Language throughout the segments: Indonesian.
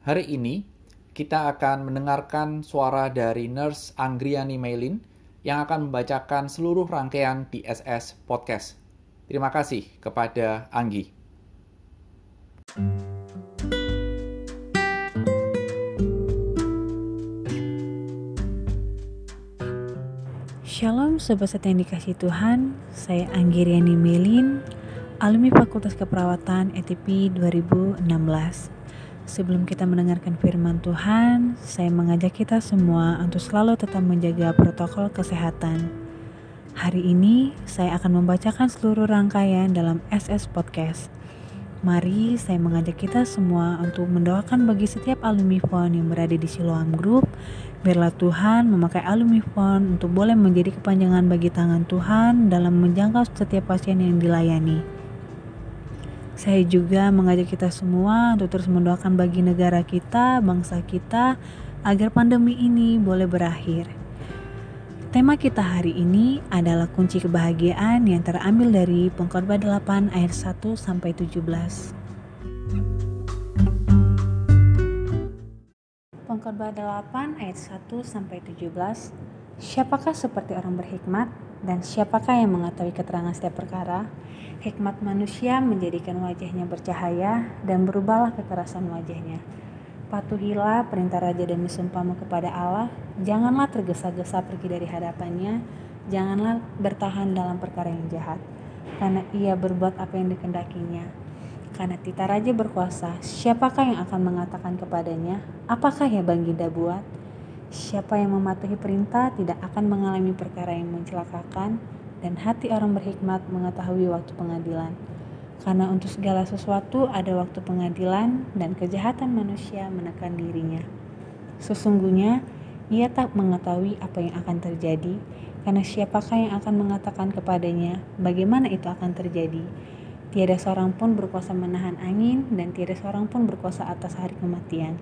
Hari ini kita akan mendengarkan suara dari Nurse Anggriani Mailin yang akan membacakan seluruh rangkaian PSS Podcast. Terima kasih kepada Anggi. Shalom Sobat yang dikasih Tuhan, saya Anggiriani Melin, alumni Fakultas Keperawatan ETP 2016. Sebelum kita mendengarkan firman Tuhan, saya mengajak kita semua untuk selalu tetap menjaga protokol kesehatan. Hari ini saya akan membacakan seluruh rangkaian dalam SS Podcast. Mari saya mengajak kita semua untuk mendoakan bagi setiap alumni FON yang berada di Siloam Group. Biarlah Tuhan memakai alumni FON untuk boleh menjadi kepanjangan bagi tangan Tuhan dalam menjangkau setiap pasien yang dilayani. Saya juga mengajak kita semua untuk terus mendoakan bagi negara kita, bangsa kita, agar pandemi ini boleh berakhir. Tema kita hari ini adalah kunci kebahagiaan yang terambil dari Pengkhotbah 8 ayat 1 sampai 17. Pengkhotbah 8 ayat 1 sampai 17. Siapakah seperti orang berhikmat dan siapakah yang mengetahui keterangan setiap perkara? Hikmat manusia menjadikan wajahnya bercahaya dan berubahlah kekerasan wajahnya Patuhilah perintah raja demi sumpahmu kepada Allah. Janganlah tergesa-gesa pergi dari hadapannya. Janganlah bertahan dalam perkara yang jahat. Karena ia berbuat apa yang dikendakinya. Karena tita raja berkuasa, siapakah yang akan mengatakan kepadanya, apakah ya Baginda buat? Siapa yang mematuhi perintah tidak akan mengalami perkara yang mencelakakan, dan hati orang berhikmat mengetahui waktu pengadilan. Karena untuk segala sesuatu ada waktu pengadilan dan kejahatan manusia menekan dirinya. Sesungguhnya ia tak mengetahui apa yang akan terjadi, karena siapakah yang akan mengatakan kepadanya bagaimana itu akan terjadi. Tiada seorang pun berkuasa menahan angin dan tiada seorang pun berkuasa atas hari kematian.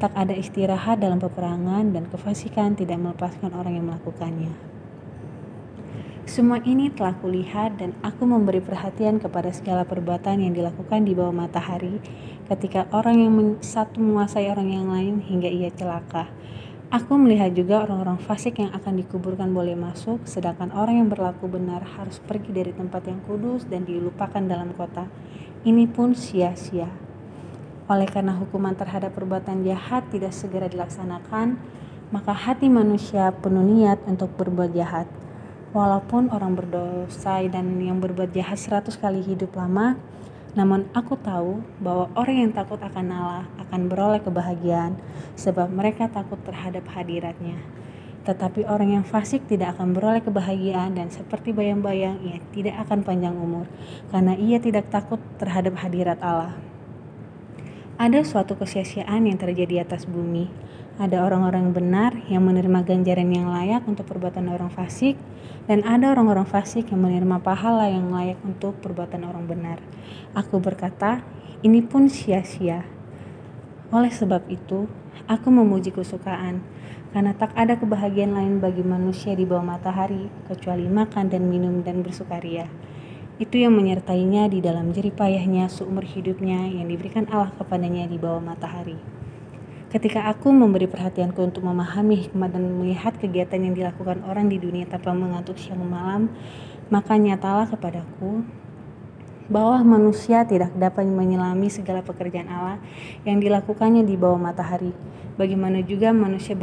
Tak ada istirahat dalam peperangan dan kefasikan tidak melepaskan orang yang melakukannya. Semua ini telah kulihat dan aku memberi perhatian kepada segala perbuatan yang dilakukan di bawah matahari ketika orang yang satu menguasai orang yang lain hingga ia celaka. Aku melihat juga orang-orang fasik yang akan dikuburkan boleh masuk, sedangkan orang yang berlaku benar harus pergi dari tempat yang kudus dan dilupakan dalam kota. Ini pun sia-sia. Oleh karena hukuman terhadap perbuatan jahat tidak segera dilaksanakan, maka hati manusia penuh niat untuk berbuat jahat. Walaupun orang berdosa dan yang berbuat jahat seratus kali hidup lama, namun aku tahu bahwa orang yang takut akan Allah akan beroleh kebahagiaan sebab mereka takut terhadap hadiratnya. Tetapi orang yang fasik tidak akan beroleh kebahagiaan dan seperti bayang-bayang ia tidak akan panjang umur karena ia tidak takut terhadap hadirat Allah. Ada suatu kesia-siaan yang terjadi di atas bumi ada orang-orang benar yang menerima ganjaran yang layak untuk perbuatan orang fasik, dan ada orang-orang fasik yang menerima pahala yang layak untuk perbuatan orang benar. Aku berkata, ini pun sia-sia. Oleh sebab itu, aku memuji kesukaan, karena tak ada kebahagiaan lain bagi manusia di bawah matahari kecuali makan dan minum dan bersukaria. Itu yang menyertainya di dalam jeripayahnya seumur hidupnya yang diberikan Allah kepadanya di bawah matahari. Ketika aku memberi perhatianku untuk memahami hikmat dan melihat kegiatan yang dilakukan orang di dunia tanpa mengantuk siang malam, maka nyatalah kepadaku bahwa manusia tidak dapat menyelami segala pekerjaan Allah yang dilakukannya di bawah matahari. Bagaimana juga manusia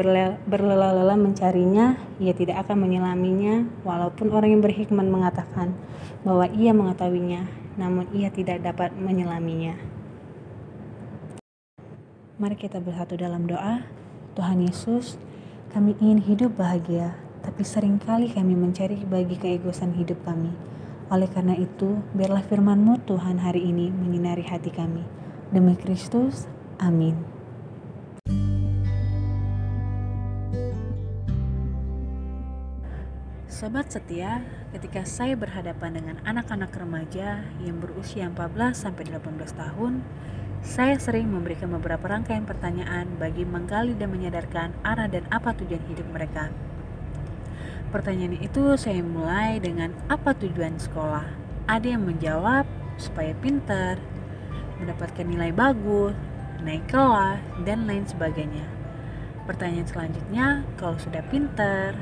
berlelah-lelah mencarinya, ia tidak akan menyelaminya, walaupun orang yang berhikmat mengatakan bahwa ia mengetahuinya, namun ia tidak dapat menyelaminya. Mari kita bersatu dalam doa. Tuhan Yesus, kami ingin hidup bahagia, tapi sering kali kami mencari bagi keegosan hidup kami. Oleh karena itu, biarlah firman-Mu Tuhan hari ini menyinari hati kami. Demi Kristus, amin. Sobat setia, ketika saya berhadapan dengan anak-anak remaja yang berusia 14 sampai 18 tahun, saya sering memberikan beberapa rangkaian pertanyaan bagi menggali dan menyadarkan arah dan apa tujuan hidup mereka. Pertanyaan itu saya mulai dengan apa tujuan sekolah. Ada yang menjawab supaya pintar, mendapatkan nilai bagus, naik kelas, dan lain sebagainya. Pertanyaan selanjutnya, kalau sudah pinter,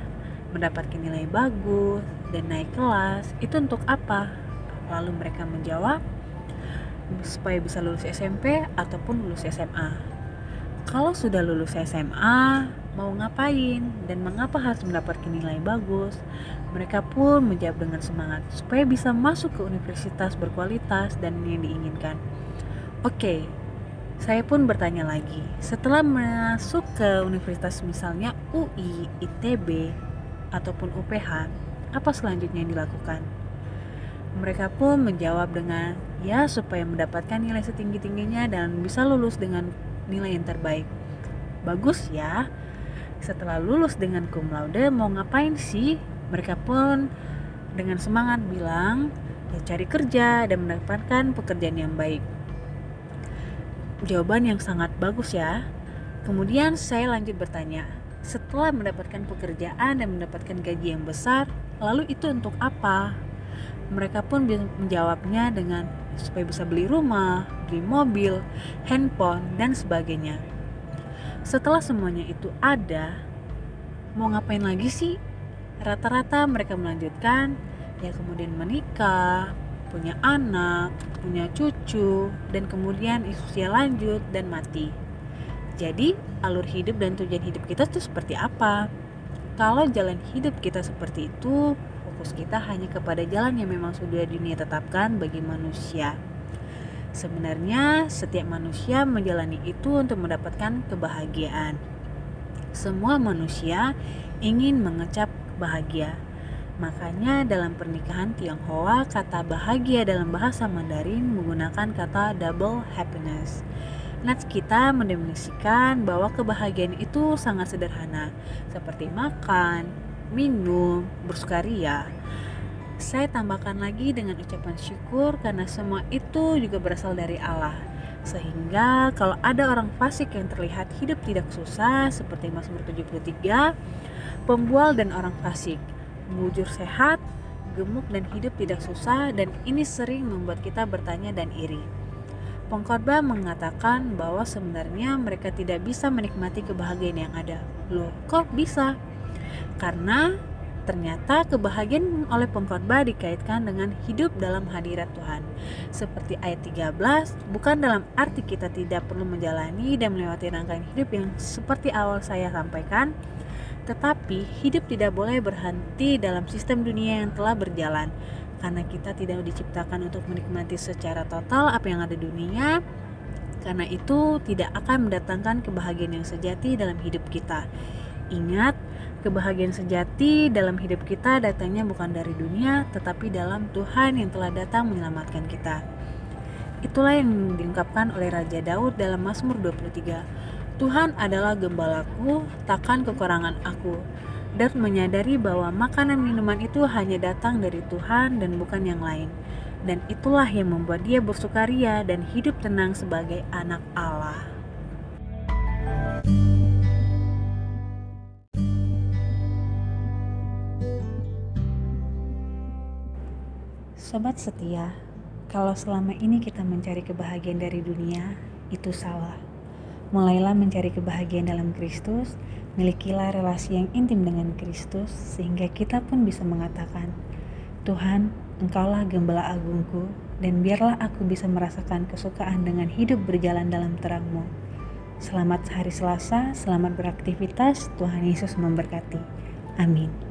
mendapatkan nilai bagus, dan naik kelas, itu untuk apa? Lalu mereka menjawab, supaya bisa lulus SMP ataupun lulus SMA. Kalau sudah lulus SMA, mau ngapain dan mengapa harus mendapatkan nilai bagus? Mereka pun menjawab dengan semangat supaya bisa masuk ke universitas berkualitas dan yang diinginkan. Oke, saya pun bertanya lagi. Setelah masuk ke universitas misalnya UI, ITB, ataupun UPH, apa selanjutnya yang dilakukan? Mereka pun menjawab dengan ya supaya mendapatkan nilai setinggi-tingginya dan bisa lulus dengan nilai yang terbaik. Bagus ya. Setelah lulus dengan cum laude mau ngapain sih? Mereka pun dengan semangat bilang ya cari kerja dan mendapatkan pekerjaan yang baik. Jawaban yang sangat bagus ya. Kemudian saya lanjut bertanya, setelah mendapatkan pekerjaan dan mendapatkan gaji yang besar, lalu itu untuk apa? Mereka pun menjawabnya dengan supaya bisa beli rumah, beli mobil, handphone, dan sebagainya. Setelah semuanya itu ada, mau ngapain lagi sih? Rata-rata mereka melanjutkan, ya kemudian menikah, punya anak, punya cucu, dan kemudian usia lanjut dan mati. Jadi, alur hidup dan tujuan hidup kita itu seperti apa? Kalau jalan hidup kita seperti itu, fokus kita hanya kepada jalan yang memang sudah dunia tetapkan bagi manusia. Sebenarnya setiap manusia menjalani itu untuk mendapatkan kebahagiaan. Semua manusia ingin mengecap bahagia. Makanya dalam pernikahan Tionghoa kata bahagia dalam bahasa Mandarin menggunakan kata double happiness. Nats kita mendefinisikan bahwa kebahagiaan itu sangat sederhana, seperti makan, minum, bersukaria. Saya tambahkan lagi dengan ucapan syukur karena semua itu juga berasal dari Allah. Sehingga kalau ada orang fasik yang terlihat hidup tidak susah seperti Mazmur 73, pembual dan orang fasik, mujur sehat, gemuk dan hidup tidak susah dan ini sering membuat kita bertanya dan iri. Pengkhotbah mengatakan bahwa sebenarnya mereka tidak bisa menikmati kebahagiaan yang ada. Loh, kok bisa? Karena ternyata kebahagiaan oleh pengkhotbah dikaitkan dengan hidup dalam hadirat Tuhan. Seperti ayat 13, bukan dalam arti kita tidak perlu menjalani dan melewati rangkaian hidup yang seperti awal saya sampaikan, tetapi hidup tidak boleh berhenti dalam sistem dunia yang telah berjalan. Karena kita tidak diciptakan untuk menikmati secara total apa yang ada di dunia, karena itu tidak akan mendatangkan kebahagiaan yang sejati dalam hidup kita. Ingat, Kebahagiaan sejati dalam hidup kita datangnya bukan dari dunia, tetapi dalam Tuhan yang telah datang menyelamatkan kita. Itulah yang diungkapkan oleh Raja Daud dalam Mazmur 23. Tuhan adalah gembalaku, takkan kekurangan aku. Dan menyadari bahwa makanan minuman itu hanya datang dari Tuhan dan bukan yang lain. Dan itulah yang membuat dia bersukaria dan hidup tenang sebagai anak Allah. Sobat setia, kalau selama ini kita mencari kebahagiaan dari dunia, itu salah. Mulailah mencari kebahagiaan dalam Kristus, milikilah relasi yang intim dengan Kristus, sehingga kita pun bisa mengatakan, Tuhan, Engkaulah gembala agungku, dan biarlah aku bisa merasakan kesukaan dengan hidup berjalan dalam terangmu. Selamat hari Selasa, selamat beraktivitas, Tuhan Yesus memberkati. Amin.